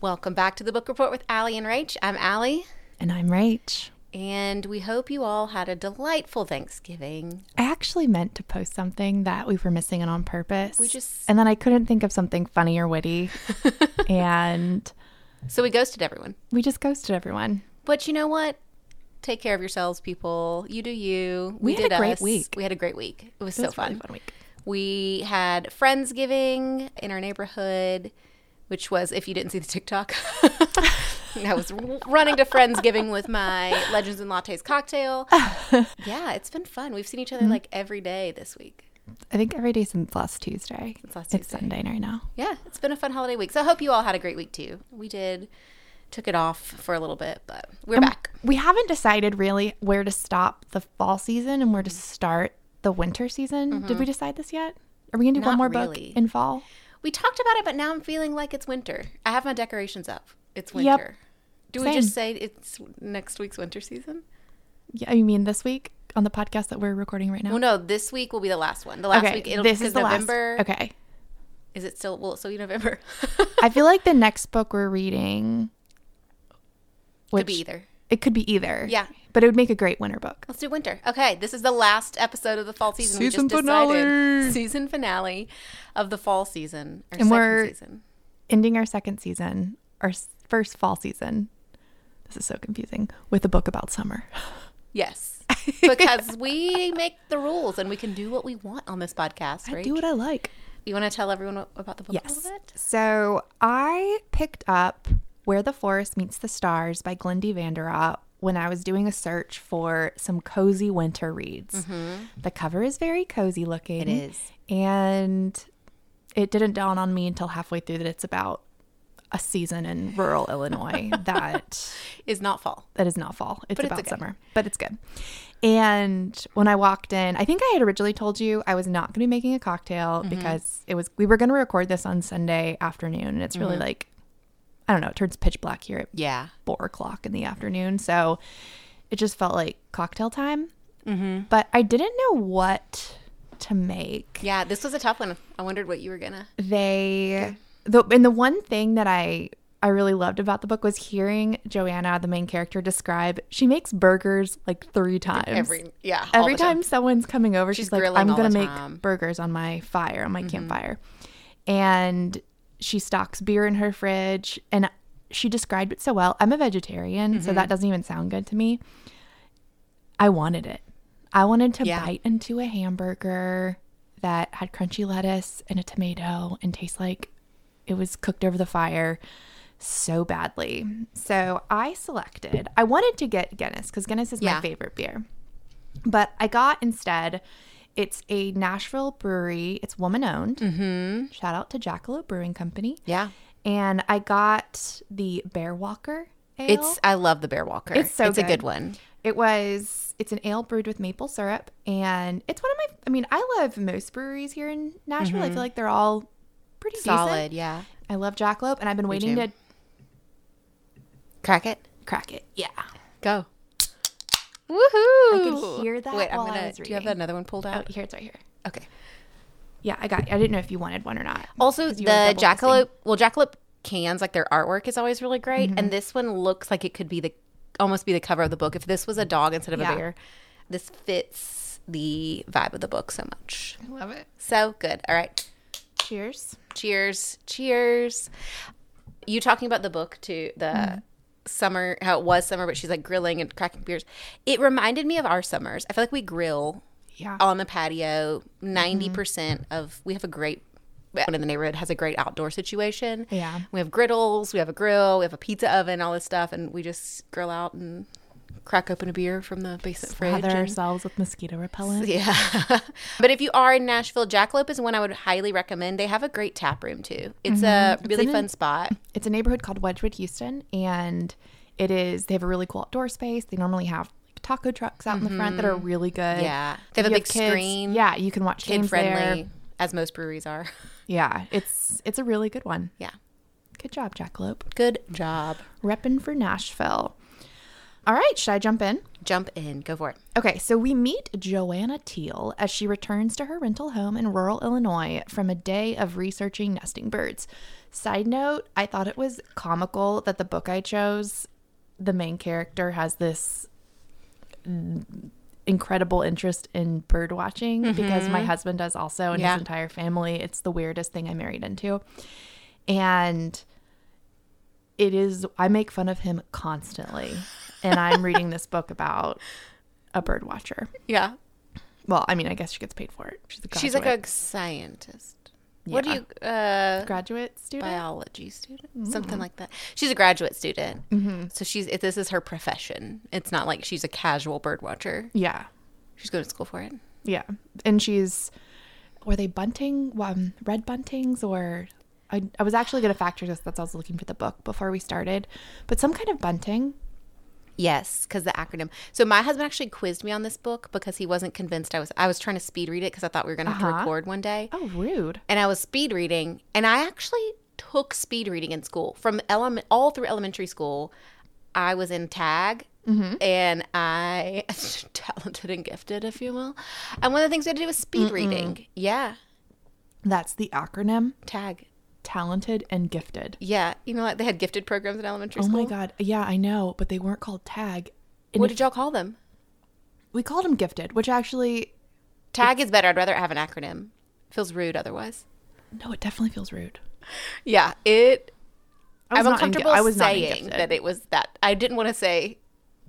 Welcome back to the book report with Allie and Rach. I'm Allie, And I'm Rach. and we hope you all had a delightful Thanksgiving. I actually meant to post something that we were missing it on purpose. We just- and then I couldn't think of something funny or witty, and So we ghosted everyone. we just ghosted everyone. But you know what? Take care of yourselves, people. You do you. We had a great us. week. We had a great week. It was It so was a fun. really fun week. We had Friendsgiving in our neighborhood, which was, if you didn't see the TikTok, I was running to Friendsgiving with my Legends and Lattes cocktail. yeah, it's been fun. We've seen each Mm-hmm. other like every day this week. I think every day since last Tuesday. Since last It's Sunday right now. Yeah, it's been a fun holiday week. So I hope you all had a great week too. We did. Took it off for a little bit, but we're back. We haven't decided really where to stop the fall season and where to start the winter season. Did we mm-hmm. decide this yet? Are we gonna do Not one more really. book in fall? We talked about it, but now I'm feeling like it's winter. I have my decorations up. It's Yep. winter. Do we just say it's next week's winter season? Yeah, you mean this week on the podcast that we're recording right now? Well, no, this week will be the last one. The last okay, week, it'll this is the November. last. Okay, Is it still? It still be November? I feel like the next book we're reading Could be either. It could be either. Yeah. But it would make a great winter book. Let's do winter. Okay, this is the last episode of the fall season. we Season just decided finale. season finale of the fall season or And second we're- season. Ending our second season, our first fall season. This is so confusing. With a book about summer. Yes, because we make the rules and we can do what we want on this podcast. I Right? do what I like. You want to tell everyone what, about the book a Yes. little bit? So I picked up Where the Forest Meets the Stars by Glendy Vanderah when I was doing a search for some cozy winter reads. The cover is very cozy looking. It is. And it didn't dawn on me until halfway through that it's about a season in rural Illinois that Is not fall. that is not fall. It's But about summer, but it's good. And when I walked in, I think I had originally told you I was not going to be making a cocktail Mm-hmm. because it was we were going to record this on Sunday afternoon, and it's really Mm-hmm. like I don't know, it turns pitch black here at Yeah. four o'clock in the afternoon, so it just felt like cocktail time. Mm-hmm. But I didn't know what to make. Yeah, this was a tough one. I wondered what you were gonna. They the and the one thing that I I really loved about the book was hearing Joanna, the main character, describe she makes burgers like three times. Every yeah, Every the time someone's coming over, she's, She's like, "I'm gonna make. Mm-hmm. burgers on my fire, on my campfire," and she stocks beer in her fridge. And she described it so well. I'm a vegetarian, so Mm-hmm. that doesn't even sound good to me. I wanted it. I wanted to Yeah. bite into a hamburger that had crunchy lettuce and a tomato and taste like it was cooked over the fire so badly. So I selected, I wanted to get Guinness because Guinness is Yeah. my favorite beer. But I got instead, it's a Nashville brewery. It's woman owned. Mm-hmm. Shout out to Jackalope Brewing Company. Yeah, And I got the Bear Walker ale. it's. I love the Bear Walker. It's so It's a good. good one. It was it's an ale brewed with maple syrup and it's one of my I mean, I love most breweries here in Nashville. I feel like they're all pretty Mm-hmm. Solid. Solid. Yeah. I love Jackalope and I've been waiting to Crack it. crack it. Yeah. Go. Woohoo! I could hear that Wait, I'm gonna. was Do you have reading. another one pulled Oh, out? here it's right here. Okay. Yeah, I got I didn't know if you wanted one or not. Also, the you were jackalope. Well, jackalope cans, like their artwork is always really great, Mm-hmm. and this one looks like it could be the almost be the cover of the book. If this was a dog instead of Yeah. a bear, this fits the vibe of the book so much. I love it. So good. All right. Cheers. Cheers. Cheers. You talking about the book to the summer, how it was summer, but she's like grilling and cracking beers. It reminded me of our summers. I feel like we grill Yeah. on the patio. Mm-hmm. 90% of, we have a great, one in the neighborhood has a great outdoor situation. Yeah. We have griddles, we have a grill, we have a pizza oven, all this stuff, and we just grill out and crack open a beer from the basement fridge. Lather and- ourselves with mosquito repellent. yeah. but if you are in Nashville, Jackalope is one I would highly recommend. They have a great tap room too. It's a really in- fun spot. It's a neighborhood called Wedgewood, Houston, and it is they have a really cool outdoor space. They normally have like taco trucks out in the front that are really good. Mm-hmm. Yeah. They have a big screen. Yeah, you can watch Kid games friendly, there. as most breweries are. Yeah, it's it's a really good one. Yeah. Good job, Jackalope. Good job. Reppin' for Nashville. All right, should I jump in? Jump in. Go for it. Okay, so we meet Joanna Teal as she returns to her rental home in rural Illinois from a day of researching nesting birds. Side note, I thought it was comical that the book I chose, the main character has this incredible interest in bird watching mm-hmm. because my husband does also and Yeah. his entire family. It's the weirdest thing I married into. And it is I make fun of him constantly. And I'm reading this book about a bird watcher. Yeah. Well, I mean, I guess she gets paid for it. She's a graduate, She's like a scientist. What do you uh graduate student. biology student? Mm-hmm. Something like that. She's a graduate student. So she's this is her profession. It's not like she's a casual bird watcher. Yeah, She's going to school for it. yeah, and she's were they bunting, um, red buntings, or I I was actually going to factor this. That's I was looking for the book before we started, but some kind of bunting. Yes, because the acronym. So my husband actually quizzed me on this book because he wasn't convinced I was. I was trying to speed read it because I thought we were going to have to Uh-huh. record one day, Oh, rude. and I was speed reading, and I actually took speed reading in school from element all through elementary school. I was in tag. And I talented and gifted, if you will. And one of the things we had to do was speed reading. Yeah, That's the acronym. tag. Talented and gifted. Yeah, you know, like they had gifted programs in elementary Oh school. my god. Yeah, I know, but they weren't called tag. And What did y'all call them? we called them gifted, which actually Tag is better. I'd rather have an acronym. Feels rude otherwise. no, it definitely feels rude. Yeah, it. I was I'm not in- uncomfortable I was not saying that it was that. I didn't want to say.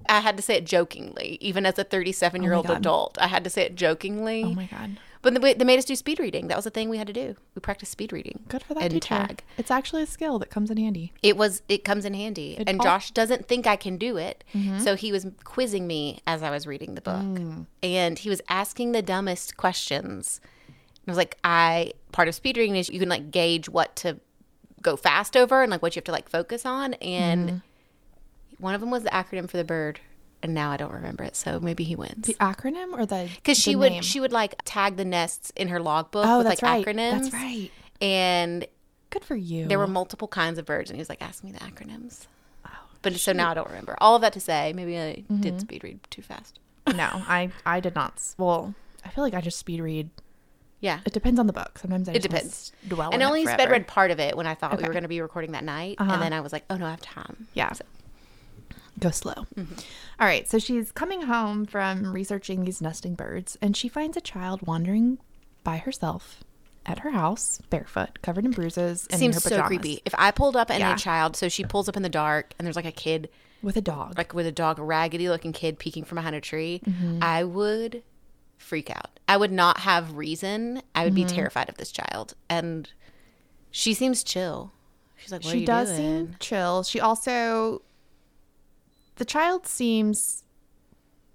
I had to say it jokingly, even as a 37 year old adult. I had to say it jokingly. Oh my god. But they, they made us do speed reading. That was the thing we had to do. We practiced speed reading. Good for that and teacher. tag. It's actually a skill that comes in handy. It was. It comes in handy. and all- Mm-hmm. Josh doesn't think I can do it, so he was quizzing me as I was reading the book, Mm. and he was asking the dumbest questions. I was like, I part of speed reading is you can like gauge what to go fast over and like what you have to like focus on, and Mm-hmm. one of them was the acronym for the bird, and now I don't remember it. So maybe he wins The acronym or the because she would name? she would like tag the nests in her logbook Oh, with that's like right. acronyms. That's right. And Good for you. there were multiple kinds of birds, and he was like, "Ask me the acronyms." Oh, But so now I don't remember. All of that to say, maybe I Mm-hmm. did speed read too fast. no, I I did not. Well, I feel like I just speed read. Yeah, It depends on the book. Sometimes I it just depends. dwell. and in I it only sped read part of it when I thought we were going to be recording that night, Uh-huh. and then I was like, "Oh no, I have time." Yeah. So- Go slow. All right, so she's coming home from researching these nesting birds, and she finds a child wandering by herself at her house, barefoot, covered in bruises, and Seems so creepy. If I pulled up and Yeah. a child, so she pulls up in the dark, and there's like a kid, with a dog. like with a dog, a raggedy looking kid peeking from behind a tree, Mm-hmm. I would freak out. I would not have reason. I would Mm-hmm. be terrified of this child, and she seems chill. She's like, "What are she does doing?" seem chill. She also, the child seems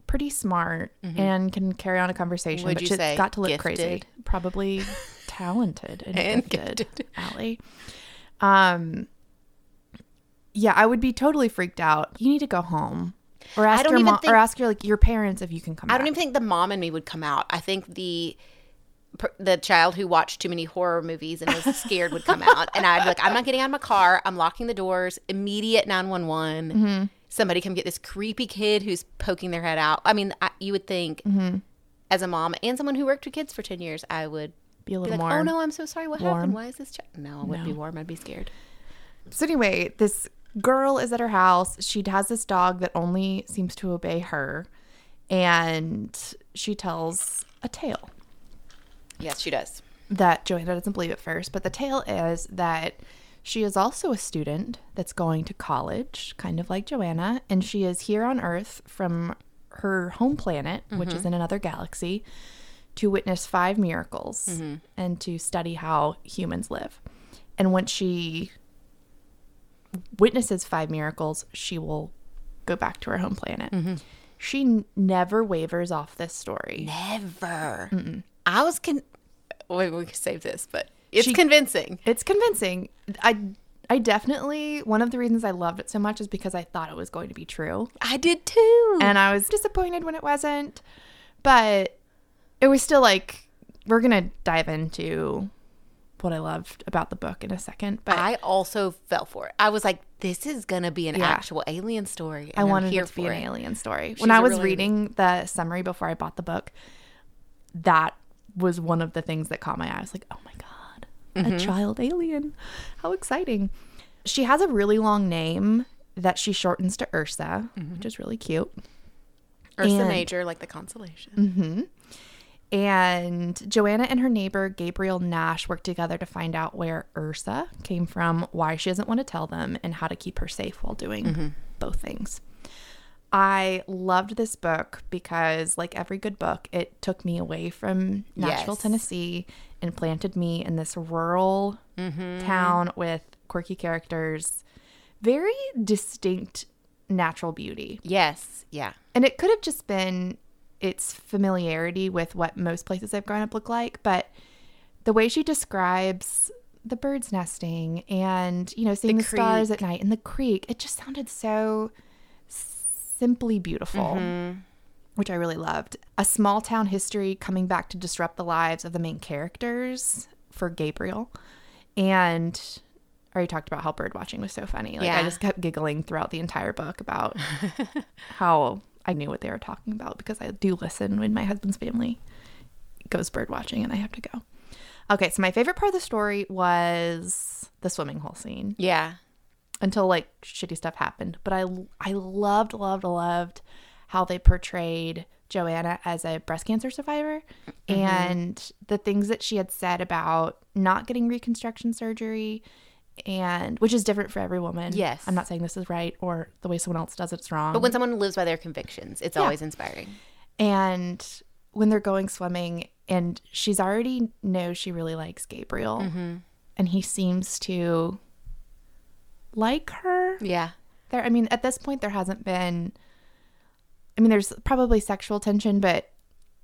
pretty smart and can carry on a conversation. Mm-hmm. Would but she's got to look crazy. Probably talented and, And gifted, gifted. Allie. Um, yeah, I would be totally freaked out. You need to go home, or ask your mom, think- or ask your like your parents if you can come. Out. I don't even think the mom and me would come out. I think the the child who watched too many horror movies and was scared would come out, and I'd be like, "I'm not getting out of my car. I'm locking the doors. Immediate 911. Somebody come get this creepy kid who's poking their head out." I mean, I, you would think Mm-hmm. as a mom and someone who worked with kids for ten years, I would be a be little like, more. "Oh no, I'm so sorry. What warm. happened? Why is this child?" No, I wouldn't be warm. I'd be scared. So anyway, this girl is at her house. She has this dog that only seems to obey her, and she tells a tale Yes, she does. that Joanna doesn't believe at first. But the tale is that she is also a student that's going to college, kind of like Joanna, and she is here on Earth from her home planet, which is mm-hmm. in another galaxy, to witness five miracles mm-hmm. and to study how humans live. And once she witnesses five miracles, she will go back to her home planet. Mm-hmm. She n- never wavers off this story. Never. I was con. Wait, we can save this, but it's She- convincing. It's convincing. I I definitely one of the reasons I loved it so much is because I thought it was going to be true. I did too. And I was disappointed when it wasn't, but it was still like we're going to dive into what I loved about the book in a second, but I also fell for it. I was like, this is gonna be an Yeah. actual alien story. I wanted it to be for an it. alien story. She's when I was real reading the summary before I bought the book, that was one of the things that caught my eye. I was like, oh my God, Mm-hmm. a child alien. How exciting. She has a really long name that she shortens to Ursa, Mm-hmm. which is really cute. Ursa and- Major, like the constellation. And Joanna and her neighbor Gabriel Nash work together to find out where Ursa came from, why she doesn't want to tell them, and how to keep her safe while doing both things. I loved this book because, like every good book, it took me away from Nashville, Yes. Tennessee, and planted me in this rural mm-hmm. town with quirky characters, very distinct natural beauty. Yes, yeah. And it could have just been its familiarity with what most places I've grown up look like, but the way she describes the birds nesting and, you know, seeing the, stars at night and the creek, it just sounded so simply beautiful, mm-hmm. which I really loved. A small town history coming back to disrupt the lives of the main characters for Gabriel. And I already talked about how bird watching was so funny. Like I just kept giggling throughout the entire book about how I knew what they were talking about because I do listen when my husband's family goes bird watching and I have to go. Okay, so my favorite part of the story was the swimming hole scene Yeah. Until like shitty stuff happened. But I I loved loved loved how they portrayed Joanna as a breast cancer survivor Mm-hmm. and the things that she had said about not getting reconstruction surgery and which is different for every woman. Yes. I'm not saying this is right or the way someone else does it's wrong. But when someone lives by their convictions, it's always inspiring. and when they're going swimming and she's already knows she really likes Gabriel Mm-hmm. and he seems to like her Yeah. there i mean at this point there hasn't been i mean there's probably sexual tension but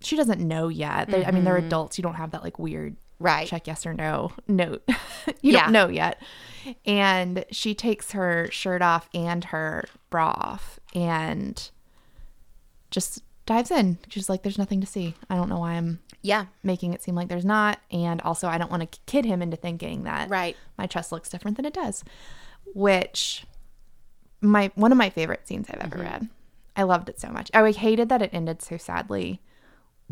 she doesn't know yet They- i mean they're mm-hmm. adults you don't have that like weird Right. check yes or no note you Yeah. don't know yet and she takes her shirt off and her bra off and just dives in she's like there's nothing to see i don't know why i'm Yeah. making it seem like there's not and also i don't want to kid him into thinking that Right. my chest looks different than it does which my one of my favorite scenes i've Mm-hmm. ever read i loved it so much i hated that it ended so sadly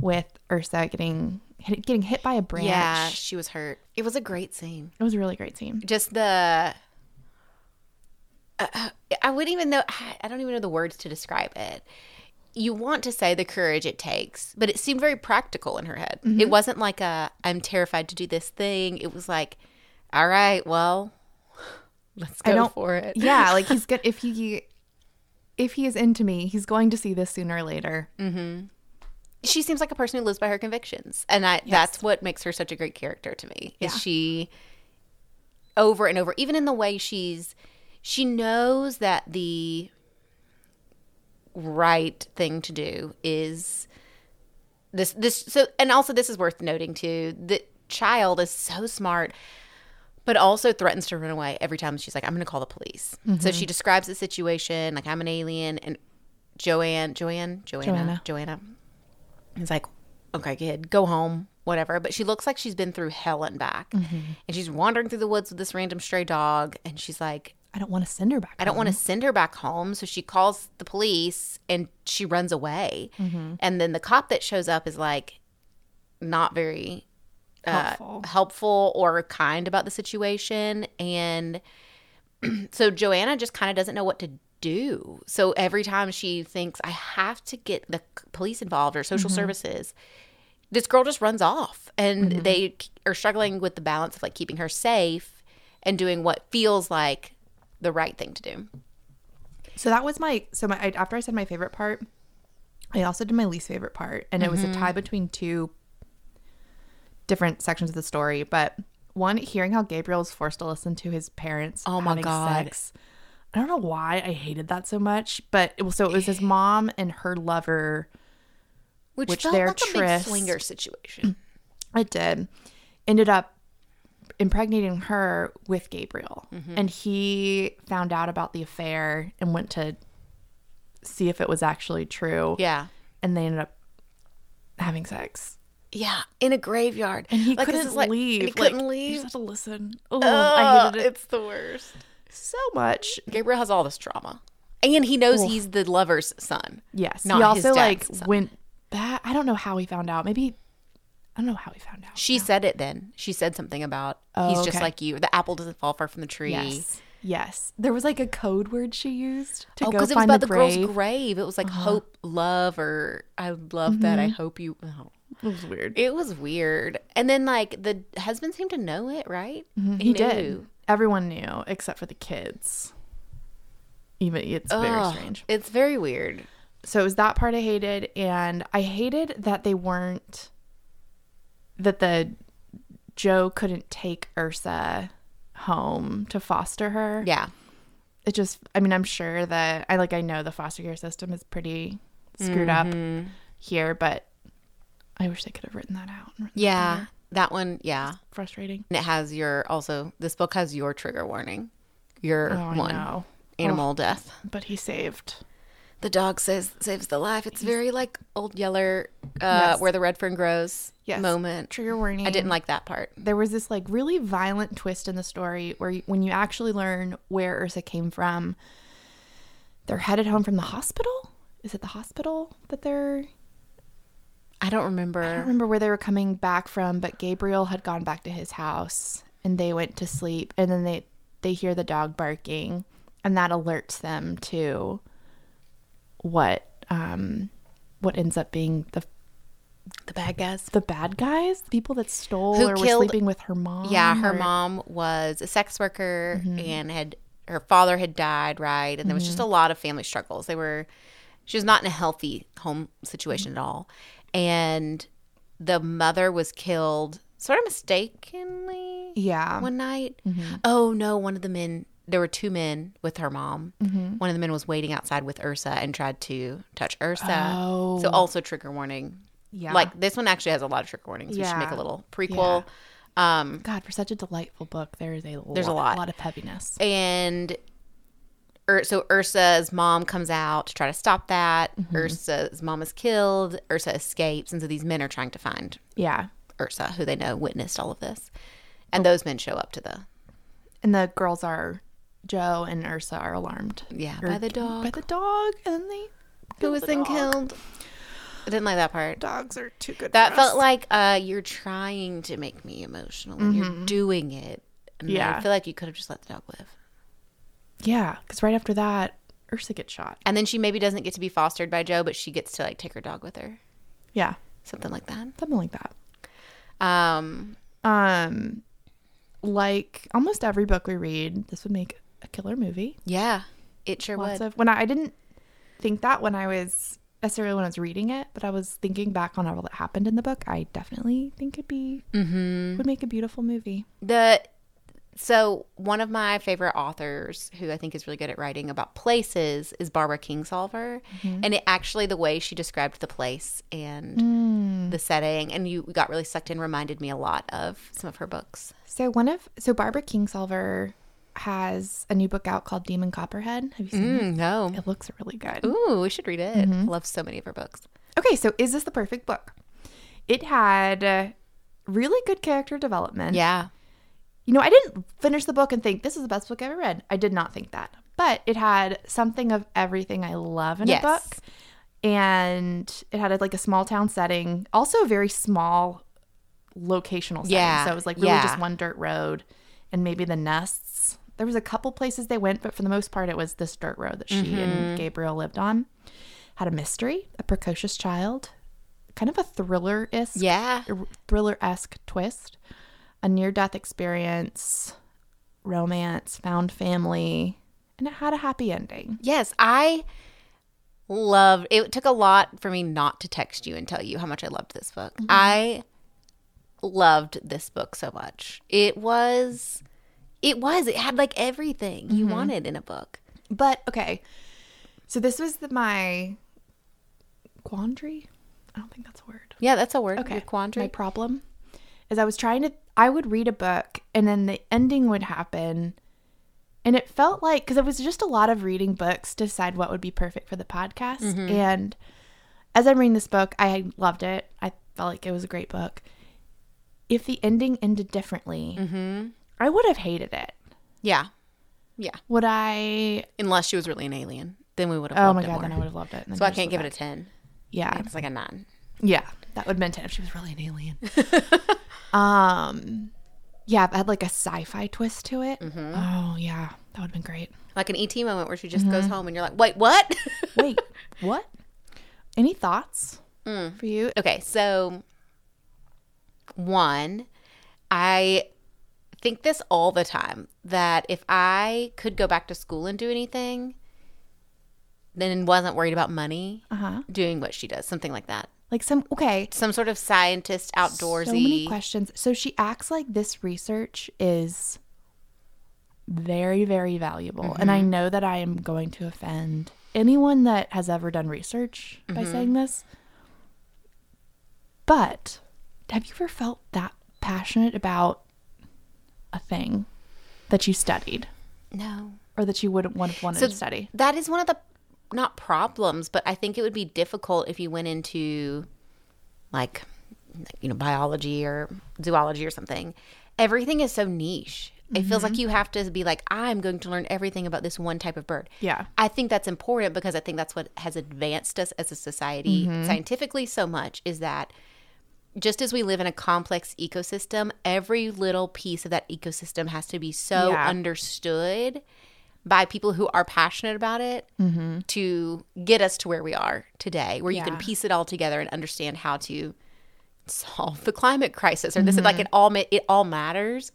with ursa getting hit, getting hit by a branch Yeah. She was hurt. It was a great scene. it was a really great scene Just the. Uh, I wouldn't even know. I don't even know the words to describe it. You want to say the courage it takes, but it seemed very practical in her head. Mm-hmm. It wasn't like a "I'm terrified to do this thing." It was like, "All right, well, let's I go don't- for it." yeah like he's good if he if he is into me he's going to see this sooner or later mm-hmm. she seems like a person who lives by her convictions and i that's what makes her such a great character to me is Yeah. she over and over even in the way she's she knows that the right thing to do is this this so and also this is worth noting too the child is so smart but also threatens to run away every time she's like i'm going to call the police. So she mm-hmm. describes the situation like i'm an alien and joanne joanne joanna Joanna. joanna is like okay kid go home whatever. But she looks like she's been through hell and back. Mm-hmm. And she's wandering through the woods with this random stray dog and she's like i don't want to send her back I don't want to send her back home. So she calls the police and she runs away. Mm-hmm. And then the cop that shows up is like not very uh, Helpful. helpful or kind about the situation. And so Joanna just kind of doesn't know what to do. So every time she thinks, I have to get the police involved or social services, this girl just runs off. And they are struggling with the balance of like keeping her safe and doing what feels like the right thing to do. So that was my so my after I said my favorite part, I also did my least favorite part, and it was a Mm-hmm. tie between two different sections of the story. But one, hearing how Gabriel was forced to listen to his parents. Oh my God. Sex. I don't know why I hated that so much, but it was so it was his mom and her lover. Which, Which felt their like a big tryst- swinger situation. It did. Ended up impregnating her with Gabriel. Mm-hmm. And he found out about the affair and went to see if it was actually true. yeah. And they ended up having sex. Yeah. In a graveyard. And he Like, couldn't like- leave. He Like, couldn't You leave. just have to listen. Oh, I hated it It's the worst. so much. Gabriel has all this trauma. And he knows he's the lover's son. Yes. Not he his also like son. went back. I don't know how he found out. Maybe I don't know how he found out. She said it then. She said something about Oh, he's just like you. The apple doesn't fall far from the tree. Yes. Yes. There was like a code word she used to Oh, go because it was find about the, the, grave. Uh-huh. girl's grave. It was like hope, love, or I love that. I hope you. Oh. It was weird. It was weird. And then like the husband seemed to know it, right? He, did. Everyone knew except for the kids. Even it's very strange. It's very weird. So it was that part I hated, and I hated that they weren't that the Joe couldn't take Ursa home to foster her. Yeah. It just I mean, I'm sure that I like I know the foster care system is pretty screwed up Mm-hmm. here, but I wish they could have written that out. and written Yeah. better. That one, yeah. Frustrating. And it has your also this book has your trigger warning. Your Oh, one animal death. But he saved. The dog says saves the life. It's very like old Yeller, uh, Yes. where the red fern grows Yes. moment. Trigger warning. I didn't like that part. there was this like really violent twist in the story where you, when you actually learn where Ursa came from, they're headed home from the hospital. Is it the hospital that they're? I don't remember. I don't remember where they were coming back from, but Gabriel had gone back to his house and they went to sleep, and then they they hear the dog barking, and that alerts them to what um what ends up being the the bad guys. the bad guys, the people that stole Who or were sleeping with her mom. Yeah, her or- mom was a sex worker Mm-hmm. and had her father had died, right? And there was just a lot of family struggles. They were she was not in a healthy home situation at all. And the mother was killed sort of mistakenly Yeah. one night. Mm-hmm. Oh no, one of the men there were two men with her mom. Mm-hmm. One of the men was waiting outside with Ursa and tried to touch Ursa. Oh. So also trigger warning. Yeah. Like this one actually has a lot of trigger warnings. Yeah. We should make a little prequel. Um God, for such a delightful book, there is a There's a lot. lot of heaviness. and Ur- so Ursa's mom comes out to try to stop that. Ursa's mom is killed. Ursa escapes, and so these men are trying to find Yeah, Ursa, who they know witnessed all of this. And those men show up to the and the girls are Joe and Ursa are alarmed. yeah Or- by the dog By the dog, and then they who was the then dog. killed. I didn't like that part. Dogs are too good. That felt us. like uh, you're trying to make me emotional, and you're doing it. And Yeah. I feel like you could have just let the dog live. Yeah, because right after that, Ursa gets shot. And then she maybe doesn't get to be fostered by Joe, but she gets to like take her dog with her, Yeah, something like that. something like that. Um, Um, like almost every book we read, this would make a killer movie. yeah, it sure Lots would. of when I, I didn't think that when I was necessarily when I was reading it, but I was thinking back on all that happened in the book. I definitely think it'd be Mm-hmm. would make a beautiful movie. The so one of my favorite authors who I think is really good at writing about places is Barbara Kingsolver, and it actually the way she described the place and the setting, and you got really sucked in, reminded me a lot of some of her books. So one of so Barbara Kingsolver has a new book out called Demon Copperhead. Have you seen it? Mm, no, It looks really good. ooh, we should read it. I love so many of her books. Okay, so is this the perfect book? It had uh, really good character development. Yeah, You know, I didn't finish the book and think this is the best book I ever read. I did not think that. But it had something of everything I love in Yes. a book. And it had like a small town setting, also a very small locational setting. Yeah, So it was like really yeah. just one dirt road and maybe the nests. There was a couple places they went, but for the most part, it was this dirt road that she Mm-hmm. and Gabriel lived on. Had a mystery, a precocious child, kind of a thriller esque yeah, thriller esque twist, a near death experience, romance, found family, and it had a happy ending. yes. I loved. It took a lot for me not to text you and tell you how much I loved this book. Mm-hmm. I loved this book so much. It was, it was. It had like everything you mm-hmm. wanted in a book. But okay, so this was the, my quandary. I don't think that's a word. Yeah, that's a word. Okay, Your quandary. My problem is I was trying to. I would read a book and then the ending would happen. And it felt like, because it was just a lot of reading books to decide what would be perfect for the podcast. Mm-hmm. And as I'm reading this book, I loved it. I felt like it was a great book. If the ending ended differently, Mm-hmm. I would have hated it. yeah. Yeah. Would I? Unless she was really an alien. Then we would have Oh my god, then I would have loved it. So I can't give went it a 10. Yeah, It's like a 9. yeah, that would have been ten if she was really an alien. um, yeah, if it had like a sci-fi twist to it. Mm-hmm. Oh yeah, that would have been great. Like an ET moment where she just Mm-hmm. goes home and you're like, wait, what? Wait, what? Any thoughts Mm. for you? okay, so one, I think this all the time that if I could go back to school and do anything, then wasn't worried about money, Uh huh. doing what she does, something like that. Like some okay. Some sort of scientist, outdoorsy. So many questions. So she acts like this research is very, very valuable. And I mm-hmm. know that I am going to offend anyone that has ever done research by mm-hmm. saying this. But have you ever felt that passionate about a thing that you studied no. or that you wouldn't want wanted So to study? That is one of the not problems, but I think it would be difficult if you went into like you know biology or zoology or something. Everything is so niche. It feels like mm-hmm. you have to be like I'm going to learn everything about this one type of bird. Yeah. I think that's important because I think that's what has advanced us as a society mm-hmm. scientifically so much is that just as we live in a complex ecosystem, every little piece of that ecosystem has to be so Yeah. understood by people who are passionate about it mm-hmm. to get us to where we are today, where you can piece it all together and understand how to solve the climate crisis or this is like mm-hmm. it all it all matters.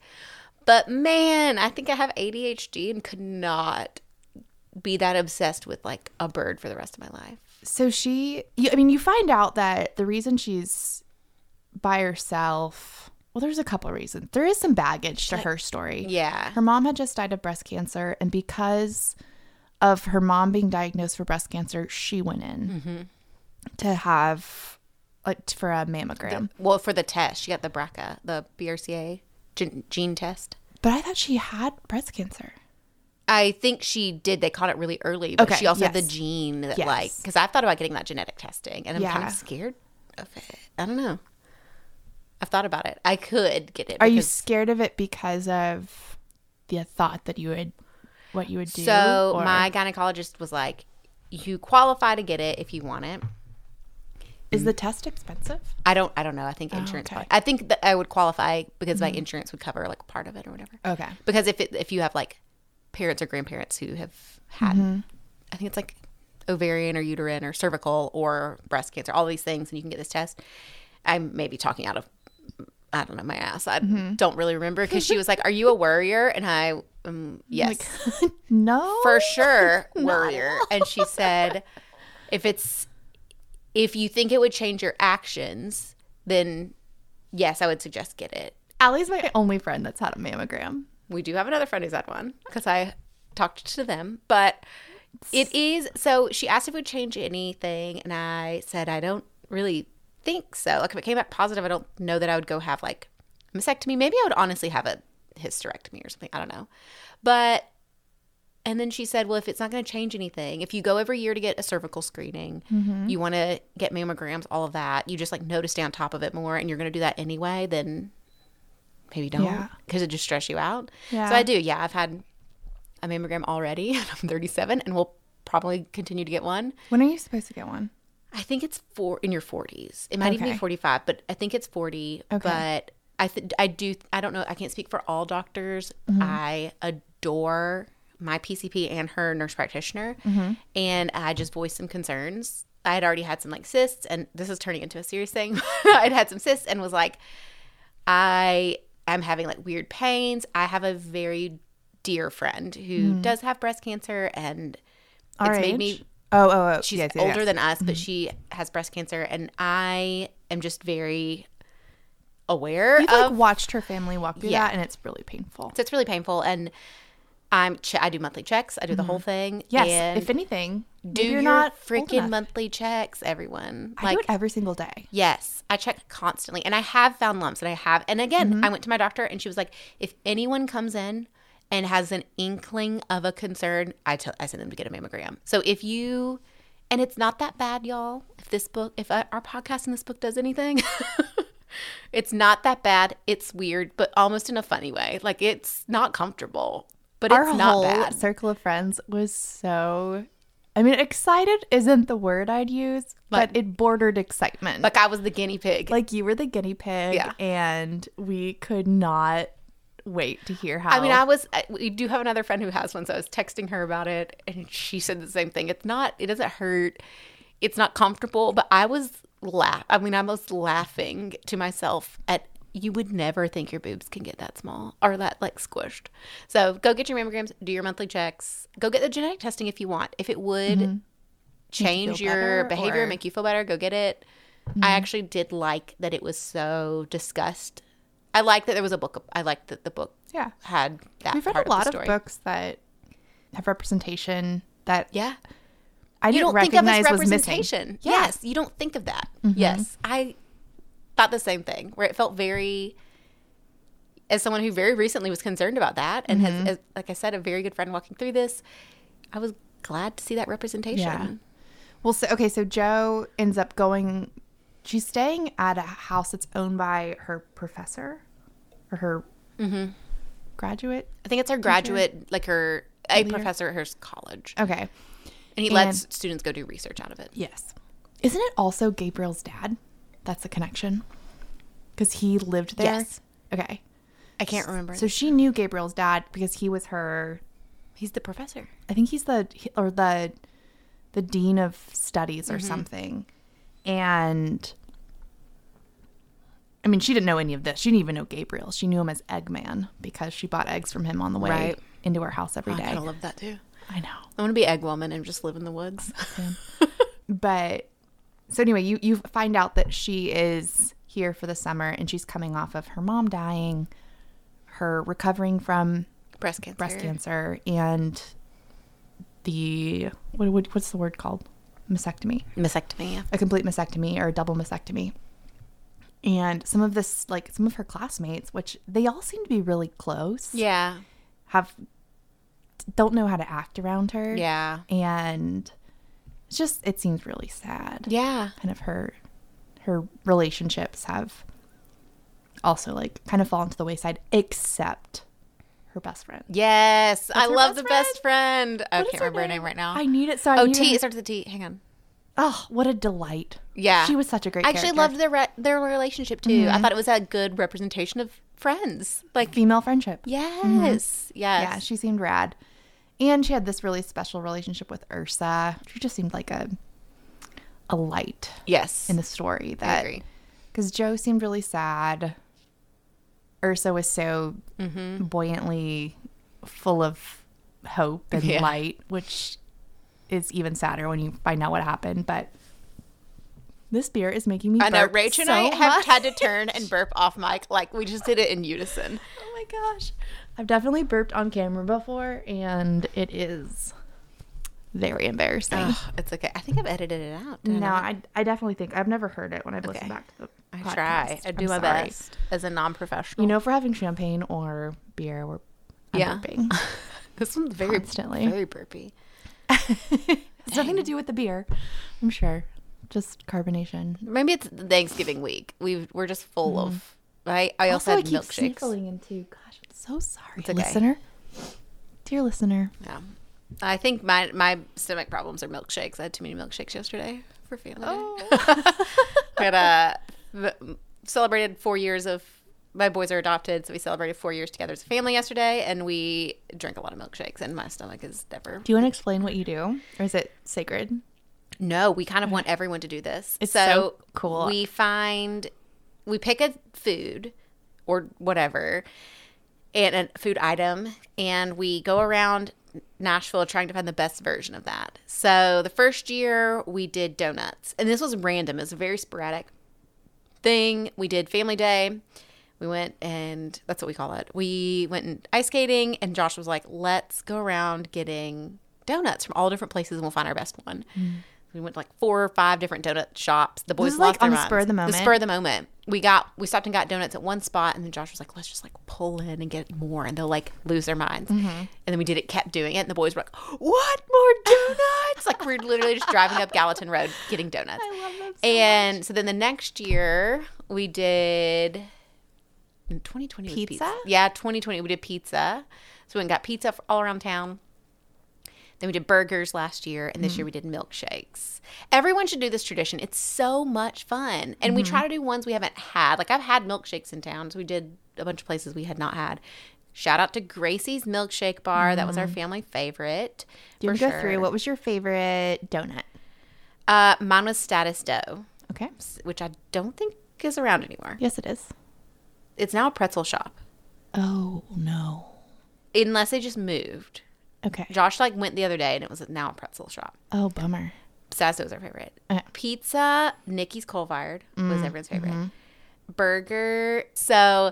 But man, I think I have ADHD and could not be that obsessed with like a bird for the rest of my life. So she, I mean, you find out that the reason she's by herself, well, there's a couple reasons. There is some baggage to her story. Yeah. Her mom had just died of breast cancer, and because of her mom being diagnosed for breast cancer, she went in mm-hmm. to have like for a mammogram. Well, for the test, she got the BRCA, the BRCA gene, gene test. but I thought she had breast cancer. I think she did. They caught it really early, but Okay, she also had the gene that, Yes. like, because I've thought about getting that genetic testing, and I'm kind of scared of it. I don't know. I've thought about it. I could get it. Are you scared of it because of the thought that you would, what you would do? So or- my gynecologist was like, "You qualify to get it if you want it." is the test expensive? I don't. I don't know. I think insurance. Oh, okay. Mm-hmm. I think that I would qualify because my insurance would cover like part of it or whatever. Okay. Because if it, if you have like parents or grandparents who have had, Mm-hmm. I think it's like ovarian or uterine or cervical or breast cancer, all these things, and you can get this test. I'm maybe talking out of I don't know my ass. I Mm-hmm. don't really remember because she was like, "Are you a worrier?" And I, um, yes, No. for sure, worrier. And she said, "If it's if you think it would change your actions, then yes, I would suggest get it." Allie's my only friend that's had a mammogram. We do have another friend who's had one because I talked to them, but it is so. She asked if it would change anything, and I said I don't really think so. Like if it came back positive, I don't know that I would go have like a mastectomy. Maybe I would honestly have a hysterectomy or something. I don't know, but. And then she said, "Well, if it's not going to change anything, if you go every year to get a cervical screening, mm-hmm. you want to get mammograms, all of that, you just like know to stay on top of it more, and you're going to do that anyway, then maybe don't Yeah. because it just stress you out. Yeah. So I do. Yeah, I've had a mammogram already. and I'm 37, and we'll probably continue to get one. When are you supposed to get one? I think it's four in your 40s. It might even be 45, but I think it's 40. Okay. But I th- I do. I don't know. I can't speak for all doctors. Mm-hmm. I adore my PCP and her nurse practitioner, Mm-hmm. and I just voiced some concerns. I had already had some like cysts, and this is turning into a serious thing. I'd had some cysts and was like, I am having like weird pains. I have a very dear friend who does have breast cancer, and Mm. Our it's made me Oh, oh, oh. she's yes, yes, older yes. than us, but she has breast cancer, and I am just very aware You've of. like watched her family walk through Yeah. that, and it's really painful. so it's really painful, and I'm ch- I do monthly checks. I do the whole thing. Mm-hmm. Yes, if anything, do you're not freaking monthly checks, everyone. I like do it every single day. Yes, I check constantly, and I have found lumps, and I have. And again, Mm-hmm. I went to my doctor, and she was like, "If anyone comes in and has an inkling of a concern, I tell I send them to get a mammogram." So if you, and it's not that bad, y'all. If this book, if I, our podcast and this book does anything, it's not that bad. It's weird, but almost in a funny way. Like it's not comfortable. but Our it's not whole bad. circle of friends was so. I mean, excited isn't the word I'd use, but it bordered excitement. Like I was the guinea pig. like you were the guinea pig, Yeah. and we could not wait to hear how. I mean, I was. I, we do have another friend who has one, so I was texting her about it, and she said the same thing. It's not. It doesn't hurt. It's not comfortable, but I was laugh. I mean, I was laughing to myself at. You would never think your boobs can get that small or that like squished. So go get your mammograms, do your monthly checks, go get the genetic testing if you want. If it would mm-hmm. change feel your behavior, or- make you feel better, go get it. I mm-hmm. actually did like that it was so discussed. I like that there was a book. I like that the book yeah, had that. we've read a lot the of, books that have representation that Yeah, I you didn't don't think of as recognize representation. Mm-hmm. Yes, you don't think of that. Yes, I thought the same thing. Where it felt very, as someone who very recently was concerned about that, and Mm-hmm. has, as, like I said, a very good friend walking through this, I was glad to see that representation. Yeah. Well, so okay, so Joe ends up going. She's staying at a house that's owned by her professor, or her Mm-hmm. graduate. I think it's her graduate, like her a professor at her college, Okay. and he lets students go do research out of it. Yes. Isn't it also Gabriel's dad? That's the connection. Because he lived there. Yes. Okay. I can't remember. So she knew Gabriel's dad because he was her. he's the professor. I think he's the or the the dean of studies or something. And I mean, she didn't know any of this. She didn't even know Gabriel. She knew him as Eggman because she bought eggs from him on the way Right. into her house every oh, I day. of love that too. I know. I want to be egg woman and just live in the woods. but so anyway, you you find out that she is here for the summer and she's coming off of her mom dying, her recovering from Breast cancer. breast cancer, and the what, what what's the word called mastectomy, Mastectomy. Yeah. a complete mastectomy or a double mastectomy. And some of this, like some of her classmates, which they all seem to be really close, Yeah. have don't know how to act around her, Yeah. and it's just it seems really sad Yeah. kind of her her relationships have also like kind of fallen to the wayside except her best friend Yes. I love best the best friend. I What is can't remember her name name? right now. i need it so I oh, T. It starts with T. Hang on. oh what a delight Yeah. she was such a great I actually character. loved their re- their relationship too. I mm-hmm. thought it was a good representation of friends. Like, female friendship mm-hmm. yes. Yes. yeah she seemed rad and she had this really special relationship with ursa she just seemed like a a light yes. in the story that because Joe seemed really sad. Ursa was so Mm-hmm. buoyantly full of hope and Yeah. light, which is even sadder when you find out what happened. But this beer is making me. I know Rach and so I have much. had to turn and burp off mic. Like, we just did it in unison. Oh my gosh, I've definitely burped on camera before, and it is very embarrassing. Ugh, it's okay. I think I've edited it out. no, I? I, I definitely think I've never heard it when I've Okay. listened back to the. I podcast. try. I do I'm my sorry. best as a non-professional. You know, if we're having champagne or beer, we're I'm Yeah. burping. this one's very Constantly. very burpy. It's nothing to do with the beer, I'm sure. Just carbonation. Maybe it's Thanksgiving week. We we're just full of. Mm-hmm. I I also, I had keep milkshakes. sniffling into. Gosh, I'm so sorry, okay. listener. Dear listener, Yeah, I think my my stomach problems are milkshakes. I had too many milkshakes yesterday for family day. had a v- celebrated four years of my boys are adopted, so we celebrated four years together as a family yesterday, and we drank a lot of milkshakes, and my stomach is never. do you want to explain what you do, or is it sacred? No, we kind of want everyone to do this. It's so cool. We find we pick a food or whatever and a food item and we go around Nashville trying to find the best version of that. So the first year we did donuts. And this was random. It was very sporadic thing. We did family day. We went and that's what we call it. We went and ice skating and Josh was like, "Let's go around getting donuts from all different places and we'll find our best one." Mm. We went to like four or five different donut shops. The boys is, like, lost their on the minds. spur of the moment? The spur of the moment. We got we stopped and got donuts at one spot, and then Josh was like, "Let's just like pull in and get more," and they'll like lose their minds. Mm-hmm. And then we did it, kept doing it, and the boys were like, "What more donuts?" like we're literally just driving up Gallatin Road getting donuts. I love them so and so then the next year we did 2020 was Pizza? Yeah, 2020 we did pizza. So we went and got pizza all around town. Then we did burgers last year, and this year mm-hmm. we did milkshakes. Everyone should do this tradition. It's so much fun, and we mm-hmm. try to do ones we haven't had. Like I've had milkshakes in town, so we did a bunch of places we had not had. Shout out to Gracie's Milkshake Bar. That was our mm-hmm. family favorite. You for want to go through? What was your favorite donut? Uh, mine was Status Dough, Okay. which I don't think is around anymore. Yes, it is. It's now a pretzel shop, Oh no. unless they just moved. Okay. Josh like went the other day, and it was now a pretzel shop. Oh bummer. Was our favorite. Uh. Pizza, Nicky's Coal Fired Mm, was everyone's favorite. mm-hmm. Burger. So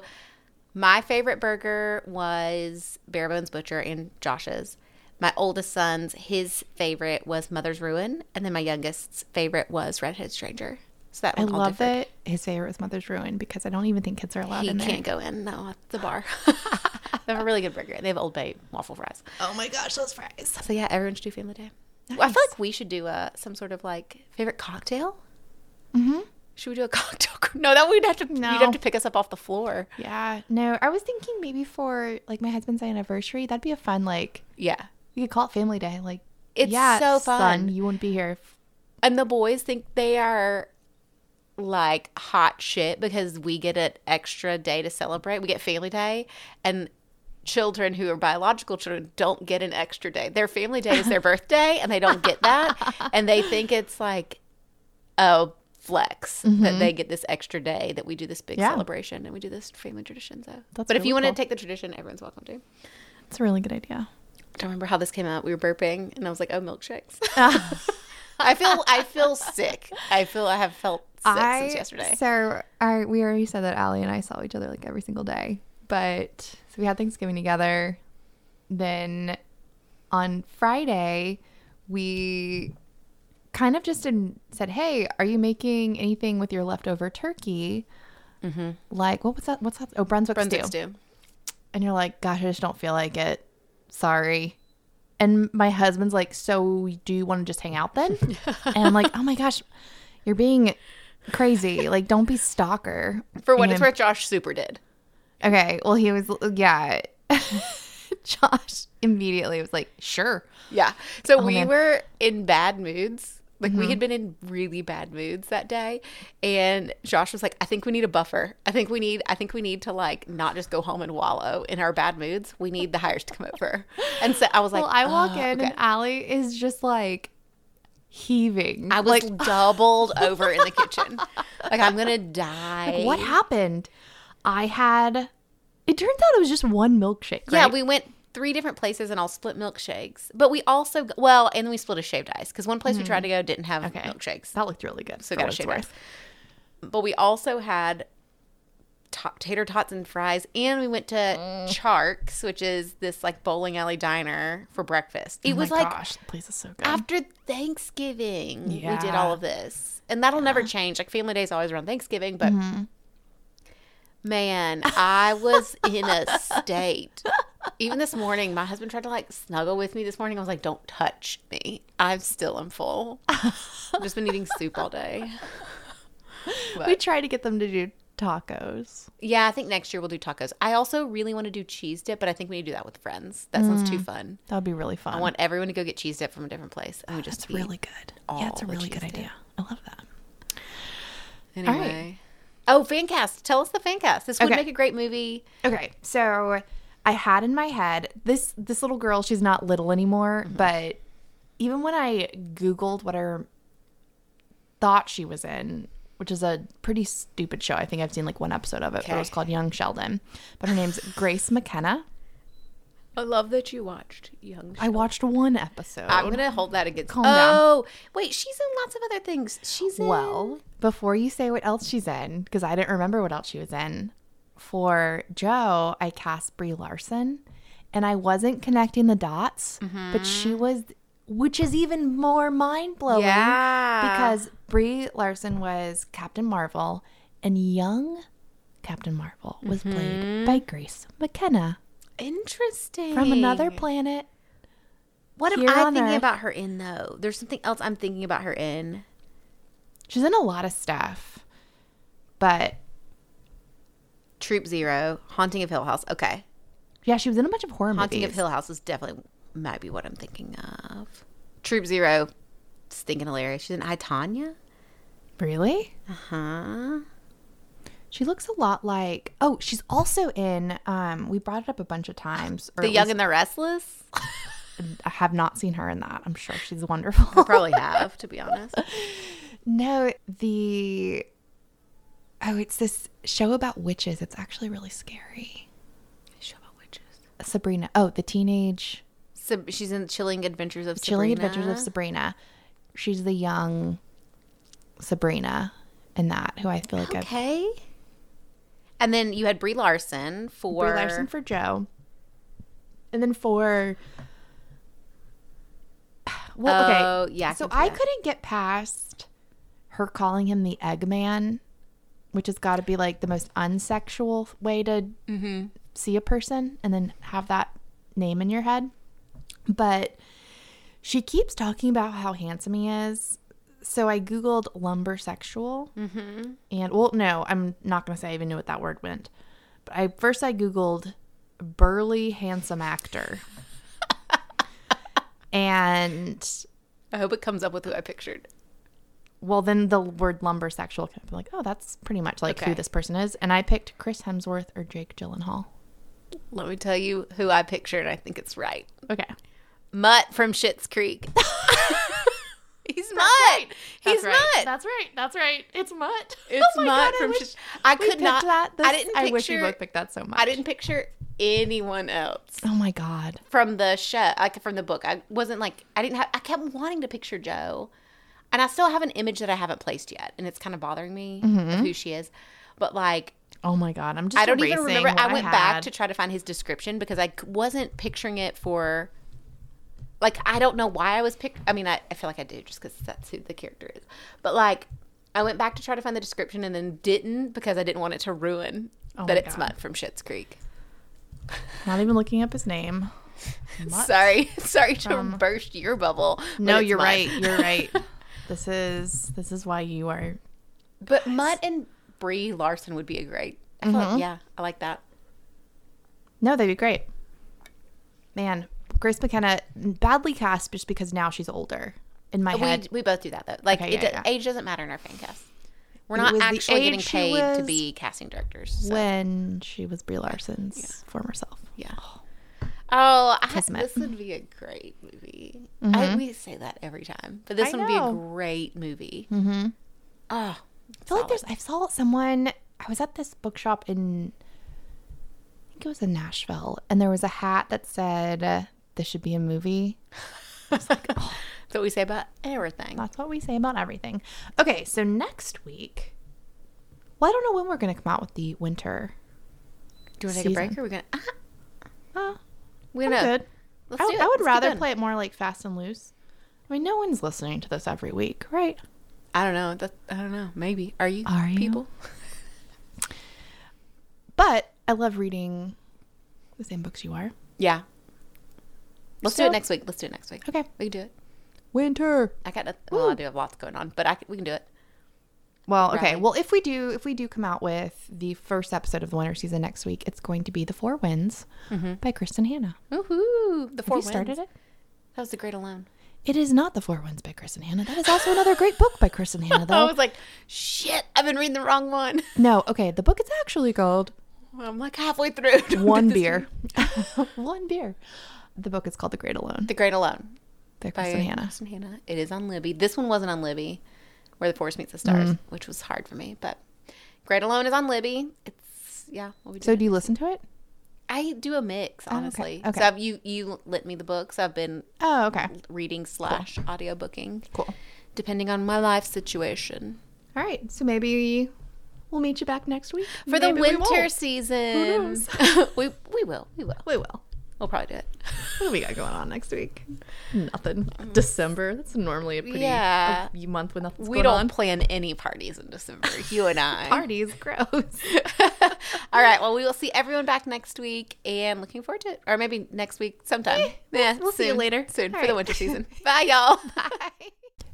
my favorite burger was Bare Bones Butcher and Josh's. My oldest son's, his favorite was Mother's Ruin, and then my youngest's favorite was Redheaded Stranger. So that I love differed. that his favorite was Mother's Ruin because I don't even think kids are allowed He in there. can't go in. No, at the bar. they have a really good burger. They have Old Bay waffle fries. Oh my gosh, those fries. So yeah, everyone should do family day. Well, I feel like we should do uh, some sort of like favorite cocktail. Mm-hmm. Should we do a cocktail? No, that we'd have to. No. You'd have to pick us up off the floor. Yeah. No, I was thinking maybe for like my husband's anniversary, that'd be a fun like Yeah, you could call it family day. Like It's yeah, so son, fun. you wouldn't be here. If, and the boys think they are like hot shit because we get an extra day to celebrate. We get family day, and children who are biological children don't get an extra day. Their family day is their birthday, and they don't get that, and they think it's like, a flex that they get this extra day that we do this big Mm-hmm. Yeah. celebration and we do this family tradition. So, That's but if you really want to take the tradition, everyone's welcome to. it's a really good idea. I don't remember how this came out. We were burping, and I was like, "Oh, milkshakes." I feel I feel sick. I feel I have felt sick since yesterday. So I we already said that Allie and I saw each other like every single day. But so we had Thanksgiving together. Then on Friday, we kind of just in, said, "Hey, are you making anything with your leftover turkey?" Mm-hmm. Like what was that? What's that? Oh, Brunswick, Brunswick stew. stew. And you're like, "Gosh, I just don't feel like it. Sorry." And my husband's like, "So do you want to just hang out then?" and I'm like, "Oh my gosh, you're being crazy. Like, don't be stalker." For what it's worth, Josh super did. Okay. Well, he was, yeah. Josh immediately was like, sure. Yeah. So Oh, we man. Mm-hmm. were in bad moods. Like we had been in really bad moods that day, and Josh was like, "I think we need a buffer. I think we need. I think we need to like not just go home and wallow in our bad moods. We need the hires to come over." And so I was like, Well, I walk "Oh, in okay." and Allie is just like heaving. I was like, doubled over in the kitchen. Like I'm gonna die. what happened? I had, it turns out it was just one milkshake. Yeah, we went three different places and all split milkshakes. But we also well, and then we split a shaved ice because one place we tried mm. to go didn't have. Okay. milkshakes. That looked really good. So we got a shaved ice. But we also had to- tater tots and fries, and we went to Mm. Charks, which is this like bowling alley diner for breakfast. It Oh was like gosh, the place is so good. after Thanksgiving, we did all of this, and that'll never change. Like Family Day is always around Thanksgiving, but Mm-hmm. man, I was in a state. Even this morning, my husband tried to like snuggle with me this morning. I was like, "Don't touch me. I'm still am full. I've just been eating soup all day." we tried to get them to do tacos. Yeah, I think next year we'll do tacos. I also really want to do cheese dip, but I think we need to do that with friends. That sounds Mm. too fun. That would be really fun. I want everyone to go get cheese dip from a different place, and we just That's really good. Yeah, it's a really good dip. idea. I love that. Anyway. Oh, Fancast. Tell us the Fancast. This would Okay. make a great movie. Okay, so I had in my head this this little girl. She's not little anymore, Mm-hmm. but even when I googled what I thought she was in, which is a pretty stupid show. I think I've seen like one episode of it. But it was called Young Sheldon. But her name's Grace McKenna. I love that you watched Young. Sheldon. I watched one episode. I'm gonna hold that against. Calm down. oh, wait, she's in lots of other things. She's in. Well, before you say what else she's in, because I didn't remember what else she was in, for Joe, I cast Brie Larson, and I wasn't connecting the dots, but she mm-hmm. was, which is even more mind blowing. Yeah. Because Brie Larson was Captain Marvel, and young Captain Marvel was mm-hmm. played by Grace McKenna interesting from another planet. What am I thinking Earth. about her in though? There's something else I'm thinking about her in. She's in a lot of stuff, but Troop Zero, Haunting of Hill House. Okay. Yeah, she was in a bunch of horror Haunting movies. Haunting of Hill House is definitely might be what I'm thinking of. Troop Zero, stinking hilarious. She's in I Tonya. Really? Uh huh. She looks a lot like. Oh, she's also in. Um, we brought it up a bunch of times. The Young least and the Restless. I have not seen her in that. I'm sure she's wonderful. Probably have, to be honest. no, the. Oh, it's this show about witches. It's actually really scary. Show about witches. Sabrina. Oh, the teenage Sab- she's in Chilling Adventures of Chilling Sabrina. Adventures of Sabrina. She's the young Sabrina in that, who I feel like I've Okay. And then you had Brie Larson for Brie Larson for Joe. And then for well, okay. Oh, yeah, I So I that. couldn't get past her calling him the Eggman, which has got to be like the most unsexual way to Mm-hmm. see a person and then have that name in your head. But she keeps talking about how handsome he is. So I googled lumbersexual, Mm-hmm. and well, no, I'm not going to say I even knew what that word meant. But I first I googled burly handsome actor, and I hope it comes up with who I pictured. well, then the word lumbersexual kind of like, oh, that's pretty much like who this person is. And I picked Chris Hemsworth or Jake Gyllenhaal. Let me tell you who I pictured. I think it's right. Okay, Mutt from Schitt's Creek. He's Mutt. He's that's right. Mutt. That's right. That's right. It's Mutt. It's Oh my Mutt God, I from wish Schitt's. I could not. That. I didn't I wish we both picked that so much. I didn't picture anyone else Oh my god. from the show, like from the book. I wasn't like I didn't have. I kept wanting to picture Joe, and I still have an image that I haven't placed yet, and it's kind of bothering me of mm-hmm. who she is. But like, Oh my god. I'm just. I don't even remember. I went back to try to find his description because I wasn't picturing it for. Like I don't know why I was picked. I mean, I, I feel like I do just because that's who the character is. But like, I went back to try to find the description and then didn't because I didn't want it to ruin Oh that it's God. Mutt from Schitt's Creek. Not even looking up his name. Mutt? Sorry, sorry to from- burst your bubble. No, you're Mutt. right. You're right. This is this is why you are. But Mutt and Brie Larson would be a great. I Mm-hmm. like, yeah, I like that. No, they'd be great. Man, Grace McKenna badly cast just because now she's older. In my We, head, we both do that though. Like Okay, it, yeah, yeah. age doesn't matter in our fan cast. We're It not actually getting paid to be casting directors. so- when she was Brie Larson's former self. Yeah. Oh, I, this would be a great movie. I, we say that every time, but this I one would be a great movie. Mm-hmm. Oh, I feel like there's. I saw someone. I was at this bookshop in. I think it was in Nashville, and there was a hat that said, "This should be a movie." that's what we say about everything. That's what we say about everything. Okay, so next week. Well, I don't know when we're going to come out with the winter. Do you want to take a break, or we gonna? Ah, Uh, we I'm know. good. Let's I, do would- it. I would Let's rather play it more like fast and loose. I mean, no one's listening to this every week, right? I don't know. That, I don't know. Maybe. Are you? Are you? people? But I love reading the same books you are. Yeah. Let's do it next week. Let's do it next week. Okay. We can do it. Winter. I got. A, oh, well, I do have lots going on, but I, we can do it. Well, okay. Right. Well, if we do, if we do come out with the first episode of the winter season next week, it's going to be "The Four Winds" mm-hmm. by Kristin Hannah. Woohoo! The Four Have you started Winds. it? That was the Great Alone. It is not "The Four Winds" by Kristin Hannah. That is also another great book by Kristin Hannah, though. I was like, shit! I've been reading the wrong one. no, okay. The book is actually called I'm like halfway through. One Beer. One Beer. The book is called "The Great Alone" The Great Alone by Kristin Hannah. Kristin Hannah. It is on Libby. This one wasn't on Libby, where the forest meets the stars, Mm. which was hard for me. But Great Alone is on Libby. It's yeah. What we. So, do you listen to it? I do a mix, okay, honestly. okay. So I've, you you lit me the books. I've been Oh, okay. reading slash audio booking, Cool. depending on my life situation. All right. So maybe we'll meet you back next week For the Maybe we winter won't. season, we we will we will We will. We'll probably do it. What do we got going on next week? Nothing. Mm. December. That's normally a pretty Yeah. a month when nothing's We going don't on. plan any parties in December. You and I. Parties, gross. All right. Well, we will see everyone back next week, and looking forward to it, or maybe next week sometime. Eh, yeah, we'll see you later. soon All for the winter season. Bye, y'all. Bye.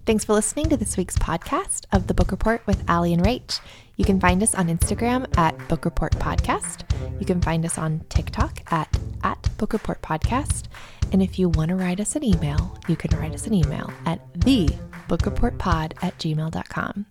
Thanks for listening to this week's podcast of the Book Report with Allie and Rach. You can find us on Instagram at Book Report Podcast. You can find us on TikTok at, at Book Report Podcast. And if you want to write us an email, you can write us an email at the thebookreportpod at gmail.com.